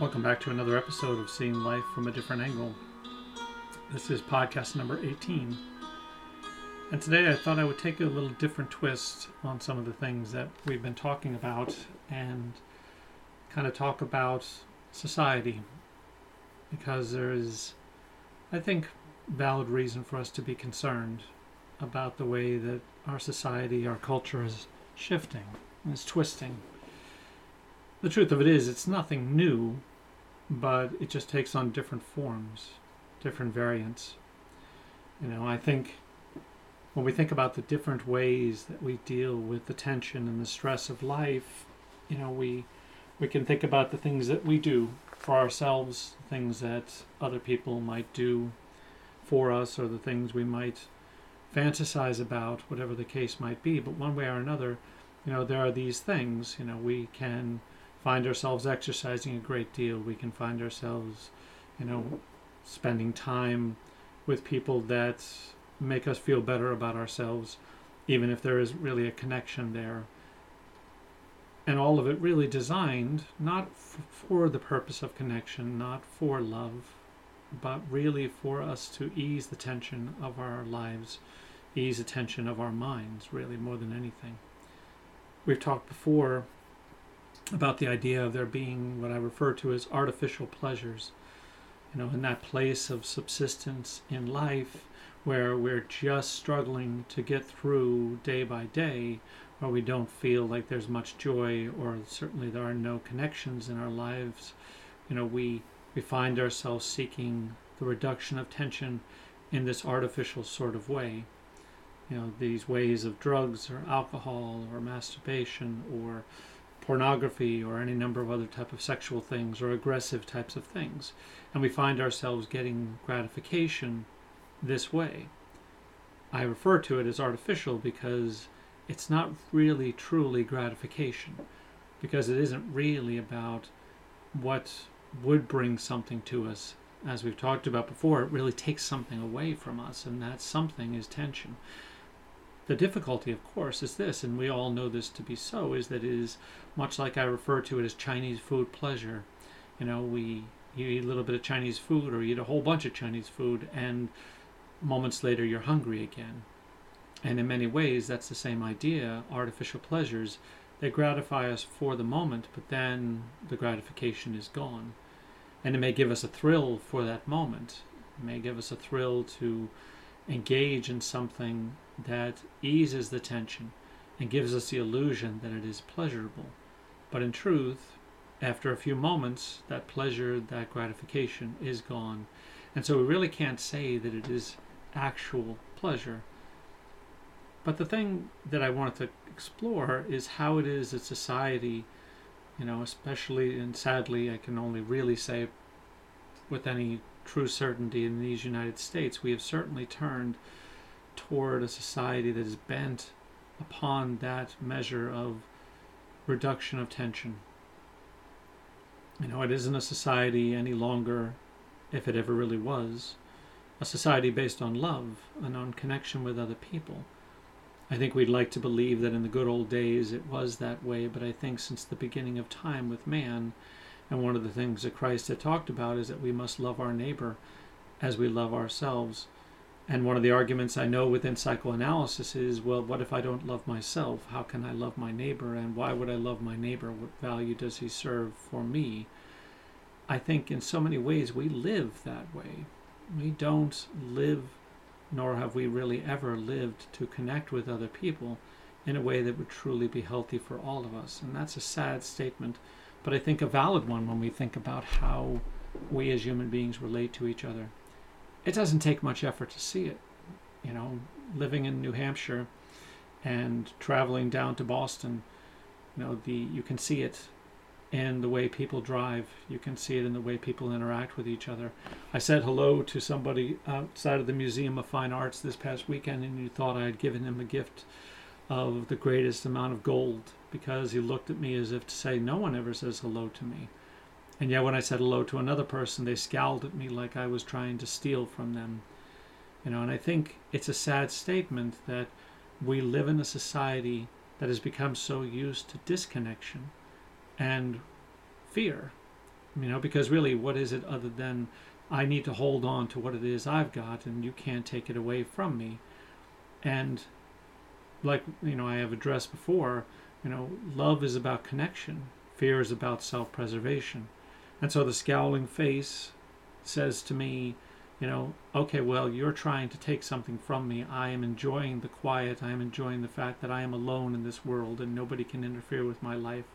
Welcome back to another episode of Seeing Life from a Different Angle. This is podcast number 18. And today I thought I would take a little different twist on some of the things that we've been talking about and kind of talk about society. Because there is, I think, valid reason for us to be concerned about the way that our society, our culture is shifting, is twisting. The truth of it is, it's nothing new but it just takes on different forms, different variants. You know, I think when we think about the different ways that we deal with the tension and the stress of life, you know, we we can think about the things that we do for ourselves, things that other people might do for us, or the things we might fantasize about, whatever the case might be. But one way or another, you know, there are these things. You know, we can find ourselves exercising a great deal. We can find ourselves, you know, spending time with people that make us feel better about ourselves, even if there isn't really a connection there. And all of it really designed not f- for the purpose of connection, not for love, but really for us to ease the tension of our lives, ease the tension of our minds, really, more than anything. We've talked before about the idea of there being what I refer to as artificial pleasures. You know, in that place of subsistence in life where we're just struggling to get through day by day, where we don't feel like there's much joy or certainly there are no connections in our lives. You know, we, we find ourselves seeking the reduction of tension in this artificial sort of way. You know, these ways of drugs or alcohol or masturbation or pornography or any number of other type of sexual things or aggressive types of things. And we find ourselves getting gratification this way. I refer to it as artificial because it's not really truly gratification because it isn't really about what would bring something to us. As we've talked about before it really takes something away from us and that something is tension the difficulty, of course, is this, and we all know this to be so, is that it is much like I refer to it as Chinese food pleasure. You know, we you eat a little bit of Chinese food or eat a whole bunch of Chinese food, and moments later you're hungry again. And in many ways, that's the same idea. Artificial pleasures, they gratify us for the moment, but then the gratification is gone. And it may give us a thrill for that moment. It may give us a thrill to engage in something that eases the tension and gives us the illusion that it is pleasurable. But in truth, after a few moments, that pleasure, that gratification is gone. And so we really can't say that it is actual pleasure. But the thing that I wanted to explore is how it is that society, you know, especially and sadly, I can only really say with any true certainty in these United States, we have certainly turned toward a society that is bent upon that measure of reduction of tension. You know, it isn't a society any longer, if it ever really was, a society based on love and on connection with other people. I think we'd like to believe that in the good old days it was that way, but I think since the beginning of time with man, and one of the things that Christ had talked about is that we must love our neighbor as we love ourselves. And one of the arguments I know within psychoanalysis is well, what if I don't love myself? How can I love my neighbor? And why would I love my neighbor? What value does he serve for me? I think in so many ways we live that way. We don't live, nor have we really ever lived to connect with other people in a way that would truly be healthy for all of us. And that's a sad statement, but I think a valid one when we think about how we as human beings relate to each other it doesn't take much effort to see it. You know, living in New Hampshire and traveling down to Boston, you know, the you can see it in the way people drive. You can see it in the way people interact with each other. I said hello to somebody outside of the Museum of Fine Arts this past weekend, and you thought I had given him a gift of the greatest amount of gold because he looked at me as if to say, No one ever says hello to me. And yet, when I said hello to another person, they scowled at me like I was trying to steal from them. You know, and I think it's a sad statement that we live in a society that has become so used to disconnection and fear You know, because really, what is it other than I need to hold on to what it is I've got and you can't take it away from me? And like, you know, I have addressed before, you know, love is about connection, fear is about self preservation. And so the scowling face says to me, you know, okay, well, you're trying to take something from me. I am enjoying the quiet. I am enjoying the fact that I am alone in this world and nobody can interfere with my life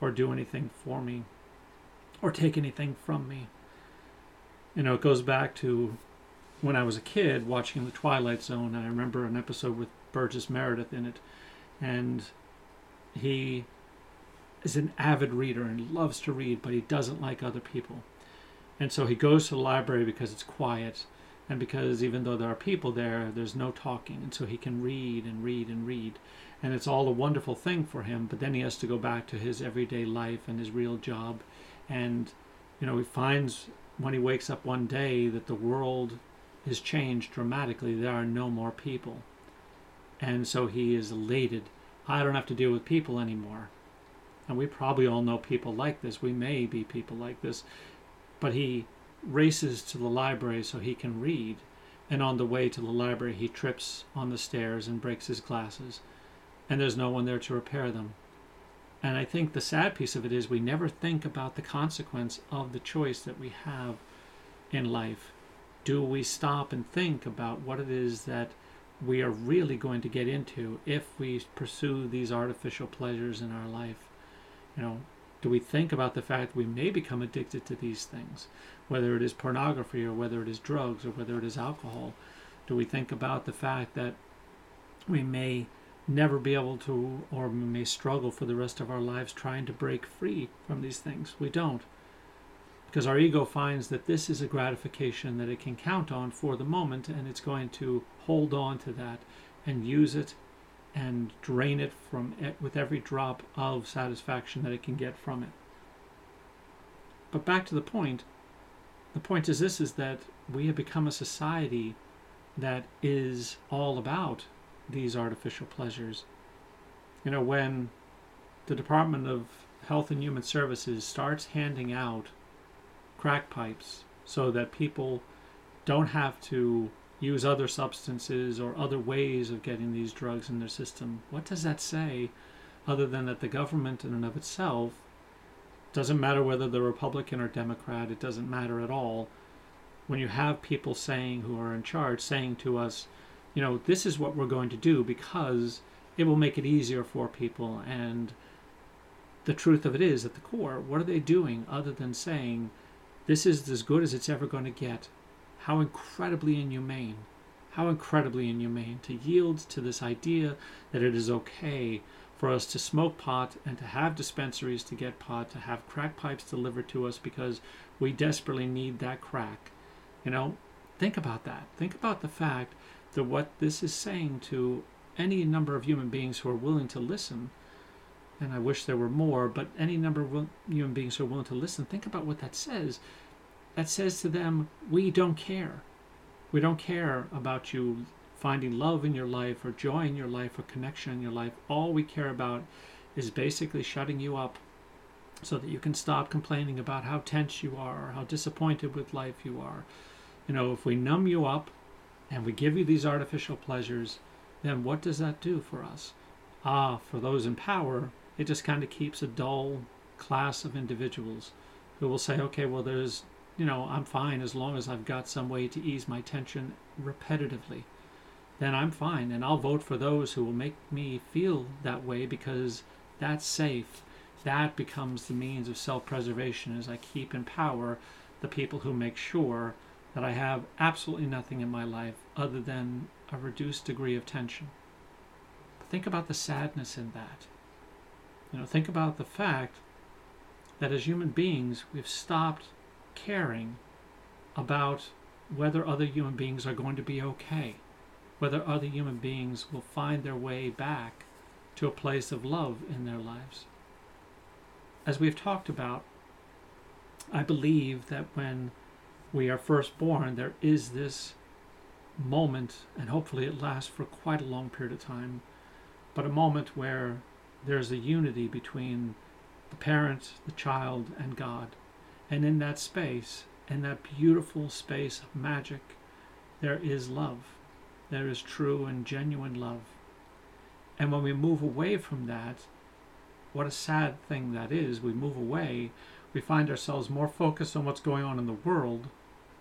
or do anything for me or take anything from me. You know, it goes back to when I was a kid watching The Twilight Zone. I remember an episode with Burgess Meredith in it. And he is an avid reader and loves to read, but he doesn't like other people. And so he goes to the library because it's quiet and because even though there are people there, there's no talking. And so he can read and read and read. And it's all a wonderful thing for him. But then he has to go back to his everyday life and his real job. And, you know, he finds when he wakes up one day that the world has changed dramatically. There are no more people. And so he is elated. I don't have to deal with people anymore. And we probably all know people like this. We may be people like this but he races to the library so he can read. And on the way to the library, he trips on the stairs and breaks his glasses. And there's no one there to repair them. And I think the sad piece of it is we never think about the consequence of the choice that we have in life. Do we stop and think about what it is that we are really going to get into if we pursue these artificial pleasures in our life? You know, do we think about the fact that we may become addicted to these things, whether it is pornography or whether it is drugs or whether it is alcohol? Do we think about the fact that we may never be able to, or we may struggle for the rest of our lives trying to break free from these things? We don't. Because our ego finds that this is a gratification that it can count on for the moment, and it's going to hold on to that and use it and drain it from it with every drop of satisfaction that it can get from it. But back to the point, the point is this is that we have become a society that is all about these artificial pleasures. You know, when the Department of Health and Human Services starts handing out crack pipes so that people don't have to use other substances or other ways of getting these drugs in their system. What does that say other than that the government in and of itself doesn't matter whether they're Republican or Democrat, it doesn't matter at all. When you have people saying who are in charge saying to us, you know, this is what we're going to do because it will make it easier for people and the truth of it is at the core, what are they doing other than saying this is as good as it's ever going to get? How incredibly inhumane. How incredibly inhumane to yield to this idea that it is okay for us to smoke pot and to have dispensaries to get pot, to have crack pipes delivered to us because we desperately need that crack. You know, think about that. Think about the fact that what this is saying to any number of human beings who are willing to listen, and I wish there were more, but any number of human beings who are willing to listen, think about what that says that says to them, we don't care. We don't care about you finding love in your life or joy in your life or connection in your life. All we care about is basically shutting you up so that you can stop complaining about how tense you are or how disappointed with life you are. You know, if we numb you up and we give you these artificial pleasures, then what does that do for us? Ah, for those in power, it just kind of keeps a dull class of individuals who will say, okay, well, there's you know, I'm fine as long as I've got some way to ease my tension repetitively. Then I'm fine, and I'll vote for those who will make me feel that way because that's safe. That becomes the means of self preservation as I keep in power the people who make sure that I have absolutely nothing in my life other than a reduced degree of tension. Think about the sadness in that. You know, think about the fact that as human beings, we've stopped caring about whether other human beings are going to be okay, whether other human beings will find their way back to a place of love in their lives. As we've talked about, I believe that when we are first born, there is this moment, and hopefully it lasts for quite a long period of time, but a moment where there's a unity between the parent, the child, and God And in that space, in that beautiful space of magic, there is love. There is true and genuine love. And when we move away from that, what a sad thing that is. We move away, we find ourselves more focused on what's going on in the world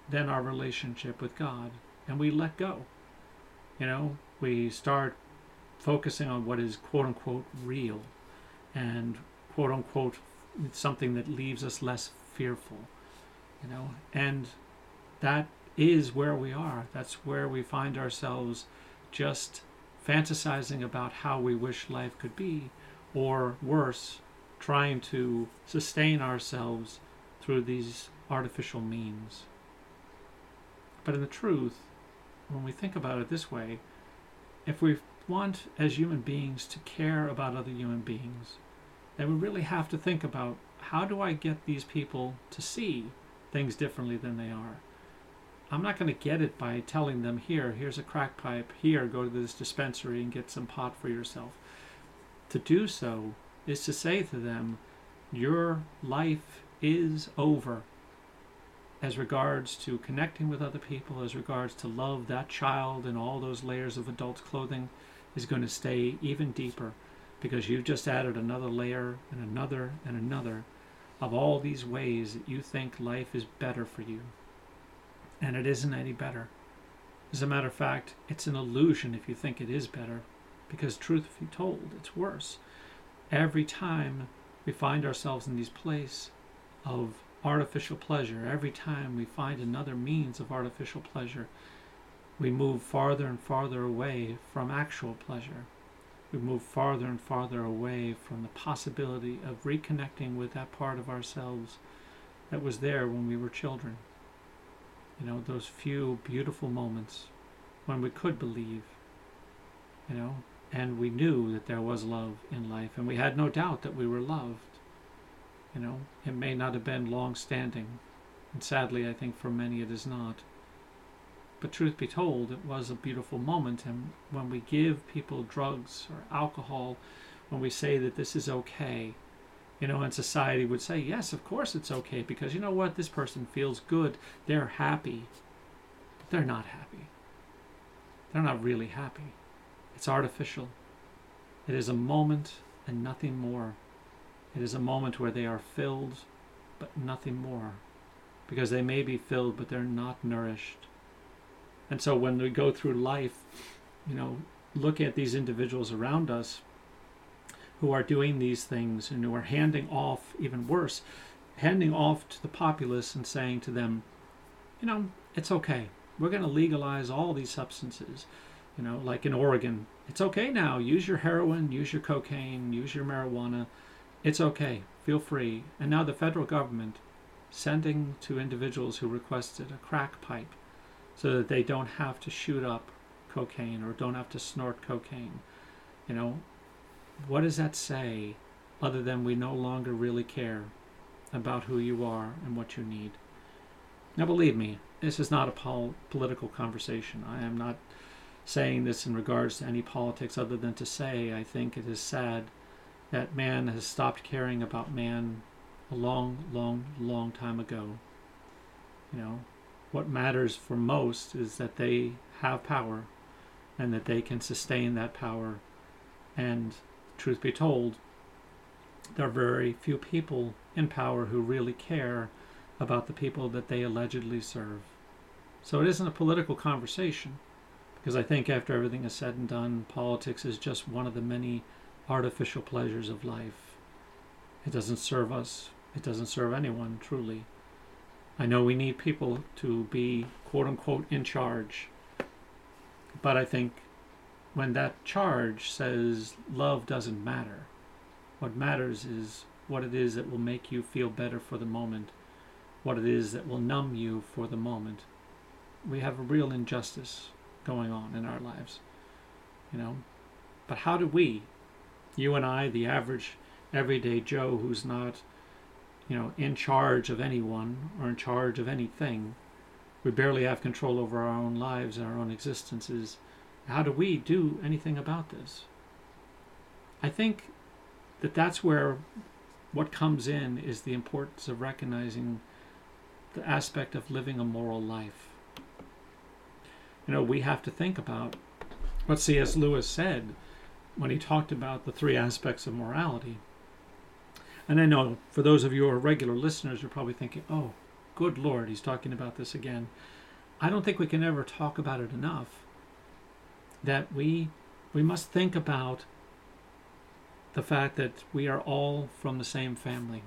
than our relationship with God. And we let go. You know, we start focusing on what is quote unquote real and quote unquote something that leaves us less fearful. You know, and that is where we are. That's where we find ourselves just fantasizing about how we wish life could be, or worse, trying to sustain ourselves through these artificial means. But in the truth, when we think about it this way, if we want as human beings to care about other human beings, then we really have to think about how do I get these people to see things differently than they are? I'm not going to get it by telling them, here, here's a crack pipe, here, go to this dispensary and get some pot for yourself. To do so is to say to them, your life is over as regards to connecting with other people, as regards to love, that child and all those layers of adult clothing is going to stay even deeper because you've just added another layer and another and another of all these ways that you think life is better for you. And it isn't any better. As a matter of fact, it's an illusion if you think it is better, because truth be told, it's worse. Every time we find ourselves in these place of artificial pleasure, every time we find another means of artificial pleasure, we move farther and farther away from actual pleasure. We move farther and farther away from the possibility of reconnecting with that part of ourselves that was there when we were children. You know, those few beautiful moments when we could believe, you know, and we knew that there was love in life, and we had no doubt that we were loved. You know, it may not have been long standing, and sadly, I think for many it is not. But truth be told, it was a beautiful moment. And when we give people drugs or alcohol, when we say that this is okay, you know, and society would say, yes, of course it's okay, because you know what? This person feels good. They're happy. But they're not happy. They're not really happy. It's artificial. It is a moment and nothing more. It is a moment where they are filled, but nothing more. Because they may be filled, but they're not nourished. And so when we go through life, you know, look at these individuals around us who are doing these things and who are handing off, even worse, handing off to the populace and saying to them, you know, it's okay. We're going to legalize all these substances. You know, like in Oregon, it's okay now. Use your heroin, use your cocaine, use your marijuana. It's okay. Feel free. And now the federal government sending to individuals who requested a crack pipe so that they don't have to shoot up cocaine or don't have to snort cocaine. You know, what does that say other than we no longer really care about who you are and what you need? Now, believe me, this is not a pol- political conversation. I am not saying this in regards to any politics other than to say I think it is sad that man has stopped caring about man a long, long, long time ago. You know, what matters for most is that they have power and that they can sustain that power. And truth be told, there are very few people in power who really care about the people that they allegedly serve. So it isn't a political conversation, because I think after everything is said and done, politics is just one of the many artificial pleasures of life. It doesn't serve us, it doesn't serve anyone, truly. I know we need people to be quote unquote in charge. But I think when that charge says love doesn't matter, what matters is what it is that will make you feel better for the moment, what it is that will numb you for the moment. We have a real injustice going on in our lives, you know. But how do we, you and I, the average everyday Joe who's not you know, in charge of anyone or in charge of anything. We barely have control over our own lives and our own existences. How do we do anything about this? I think that that's where what comes in is the importance of recognizing the aspect of living a moral life. You know, we have to think about what C.S. Lewis said when he talked about the three aspects of morality. And I know for those of you who are regular listeners, you're probably thinking, oh, good Lord, he's talking about this again. I don't think we can ever talk about it enough. That we we must think about the fact that we are all from the same family.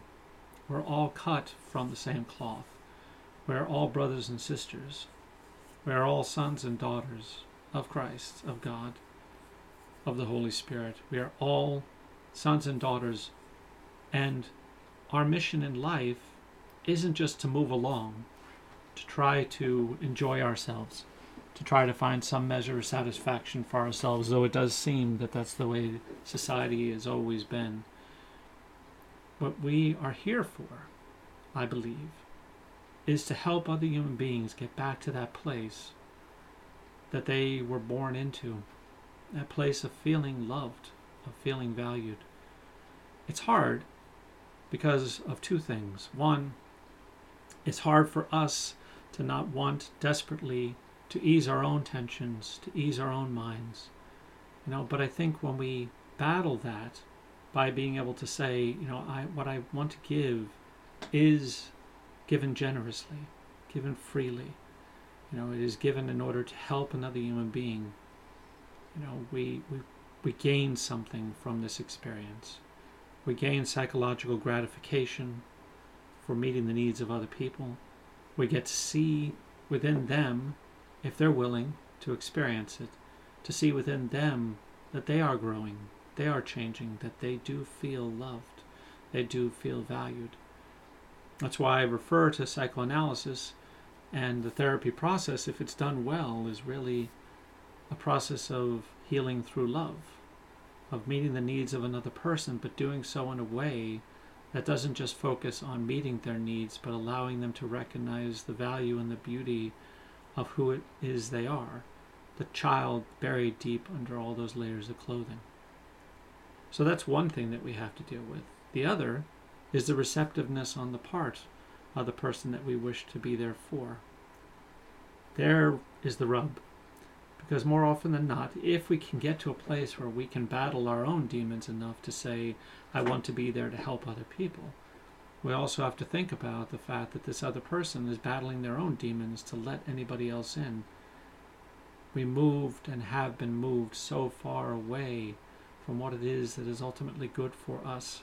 We're all cut from the same cloth. We're all brothers and sisters. We are all sons and daughters of Christ, of God, of the Holy Spirit. We are all sons and daughters, and our mission in life isn't just to move along, to try to enjoy ourselves, to try to find some measure of satisfaction for ourselves, though it does seem that that's the way society has always been. What we are here for, I believe, is to help other human beings get back to that place that they were born into, that place of feeling loved, of feeling valued. It's hard because of two things. One, it's hard for us to not want desperately to ease our own tensions, to ease our own minds. You know, but I think when we battle that by being able to say, you know, I what I want to give is given generously, given freely. You know, it is given in order to help another human being. You know, we, we, we gain something from this experience. We gain psychological gratification for meeting the needs of other people. We get to see within them, if they're willing to experience it, to see within them that they are growing, they are changing, that they do feel loved, they do feel valued. That's why I refer to psychoanalysis and the therapy process, if it's done well, is really a process of healing through love, of meeting the needs of another person, but doing so in a way that doesn't just focus on meeting their needs, but allowing them to recognize the value and the beauty of who it is they are, the child buried deep under all those layers of clothing. So that's one thing that we have to deal with. The other is the receptiveness on the part of the person that we wish to be there for. There is the rub. Because more often than not, if we can get to a place where we can battle our own demons enough to say, I want to be there to help other people, we also have to think about the fact that this other person is battling their own demons to let anybody else in. We moved and have been moved so far away from what it is that is ultimately good for us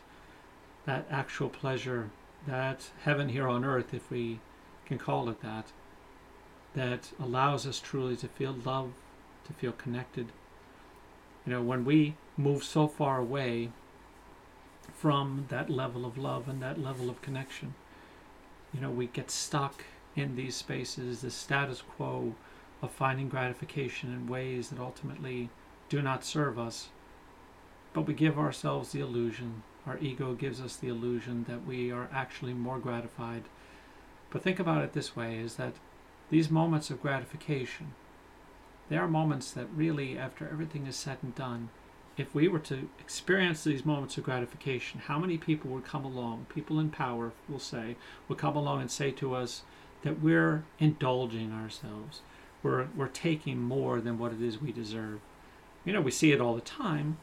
that actual pleasure, that heaven here on earth, if we can call it that, that allows us truly to feel love, to feel connected. You know, when we move so far away from that level of love and that level of connection, you know, we get stuck in these spaces, the status quo of finding gratification in ways that ultimately do not serve us. But we give ourselves the illusion our ego gives us the illusion that we are actually more gratified. But think about it this way is that these moments of gratification, they are moments that really, after everything is said and done, if we were to experience these moments of gratification, how many people would come along, people in power will say, would come along and say to us that we're indulging ourselves. We're, we're taking more than what it is we deserve. You know, we see it all the time.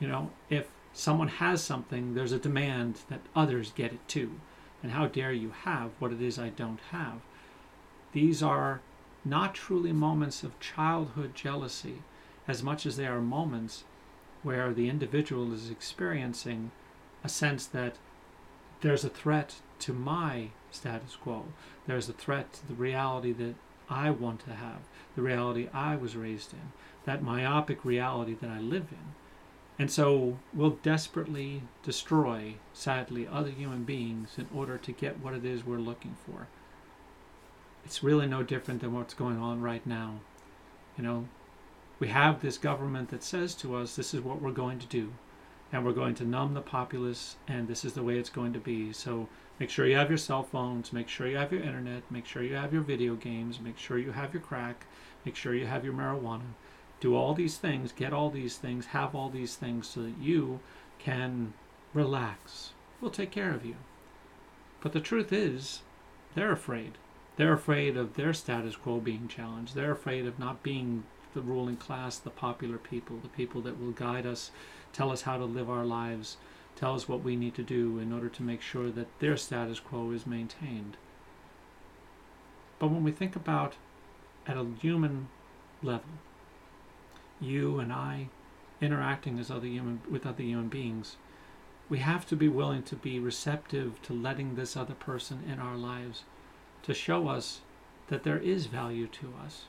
You know, if someone has something, there's a demand that others get it too. And how dare you have what it is I don't have? These are not truly moments of childhood jealousy as much as they are moments where the individual is experiencing a sense that there's a threat to my status quo. There's a threat to the reality that I want to have, the reality I was raised in, that myopic reality that I live in. And so we'll desperately destroy, sadly, other human beings in order to get what it is we're looking for. It's really no different than what's going on right now. You know, we have this government that says to us, this is what we're going to do. And we're going to numb the populace, and this is the way it's going to be. So make sure you have your cell phones, make sure you have your internet, make sure you have your video games, make sure you have your crack, make sure you have your marijuana do all these things, get all these things, have all these things so that you can relax. We'll take care of you. But the truth is they're afraid. They're afraid of their status quo being challenged. They're afraid of not being the ruling class, the popular people, the people that will guide us, tell us how to live our lives, tell us what we need to do in order to make sure that their status quo is maintained. But when we think about at a human level, you and I interacting as other human with other human beings, we have to be willing to be receptive to letting this other person in our lives to show us that there is value to us.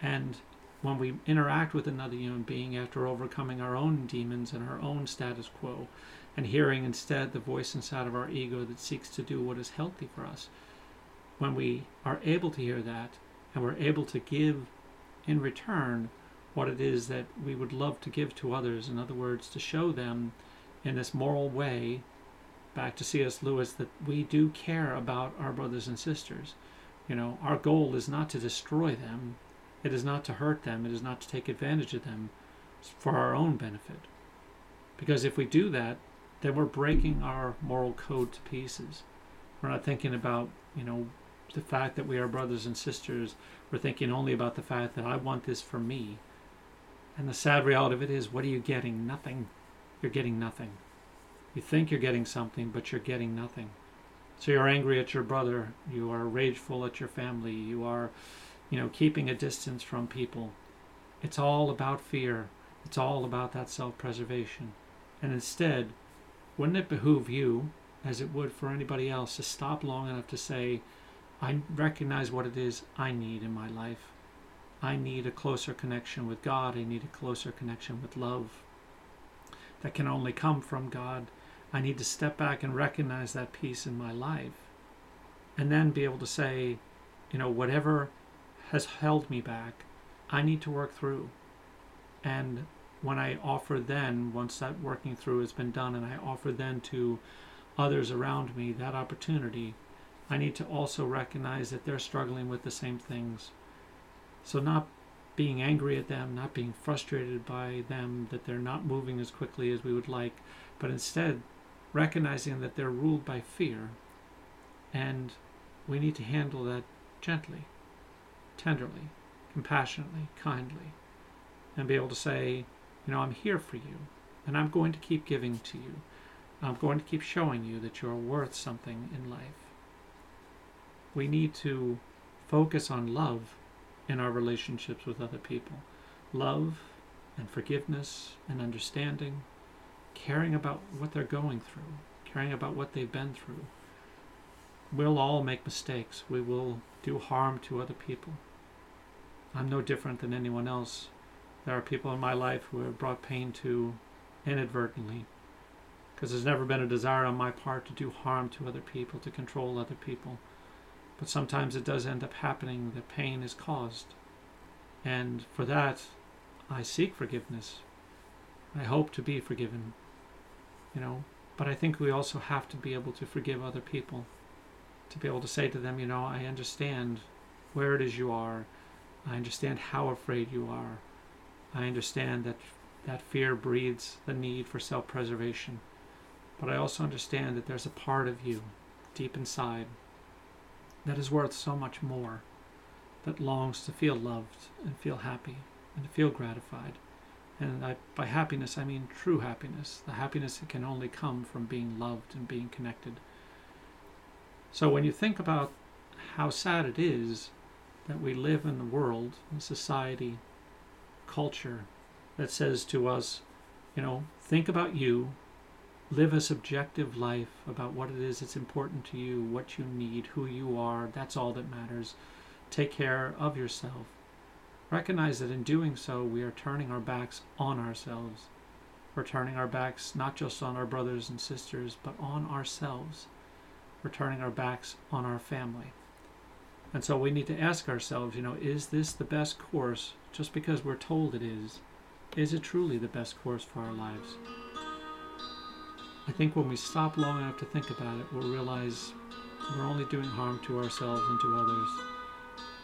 And when we interact with another human being after overcoming our own demons and our own status quo, and hearing instead the voice inside of our ego that seeks to do what is healthy for us, when we are able to hear that and we're able to give in return what it is that we would love to give to others, in other words, to show them in this moral way, back to C.S. Lewis, that we do care about our brothers and sisters. You know, our goal is not to destroy them, it is not to hurt them, it is not to take advantage of them for our own benefit. Because if we do that, then we're breaking our moral code to pieces. We're not thinking about, you know, the fact that we are brothers and sisters. We're thinking only about the fact that I want this for me. And the sad reality of it is, what are you getting? Nothing. You're getting nothing. You think you're getting something, but you're getting nothing. So you're angry at your brother. You are rageful at your family. You are, you know, keeping a distance from people. It's all about fear. It's all about that self preservation. And instead, wouldn't it behoove you, as it would for anybody else, to stop long enough to say, I recognize what it is I need in my life. I need a closer connection with God. I need a closer connection with love that can only come from God. I need to step back and recognize that peace in my life. And then be able to say, you know, whatever has held me back, I need to work through. And when I offer then, once that working through has been done, and I offer then to others around me that opportunity, I need to also recognize that they're struggling with the same things. So, not being angry at them, not being frustrated by them that they're not moving as quickly as we would like, but instead recognizing that they're ruled by fear. And we need to handle that gently, tenderly, compassionately, kindly, and be able to say, you know, I'm here for you, and I'm going to keep giving to you. I'm going to keep showing you that you're worth something in life. We need to focus on love in our relationships with other people. Love and forgiveness and understanding, caring about what they're going through, caring about what they've been through. We'll all make mistakes. We will do harm to other people. I'm no different than anyone else. There are people in my life who have brought pain to inadvertently because there's never been a desire on my part to do harm to other people, to control other people. But sometimes it does end up happening that pain is caused. And for that, I seek forgiveness. I hope to be forgiven. You know, but I think we also have to be able to forgive other people. To be able to say to them, you know, I understand where it is you are. I understand how afraid you are. I understand that that fear breeds the need for self preservation. But I also understand that there's a part of you deep inside that is worth so much more, that longs to feel loved and feel happy and to feel gratified. And I, by happiness, I mean true happiness, the happiness that can only come from being loved and being connected. So when you think about how sad it is that we live in the world, in society, culture that says to us, you know, think about you, live a subjective life about what it is that's important to you, what you need, who you are. That's all that matters. Take care of yourself. Recognize that in doing so, we are turning our backs on ourselves. We're turning our backs not just on our brothers and sisters, but on ourselves. We're turning our backs on our family. And so we need to ask ourselves, you know, is this the best course just because we're told it is? Is it truly the best course for our lives? I think when we stop long enough to think about it, we'll realize we're only doing harm to ourselves and to others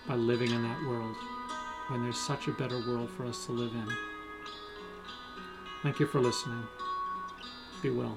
by living in that world when there's such a better world for us to live in. Thank you for listening. Be well.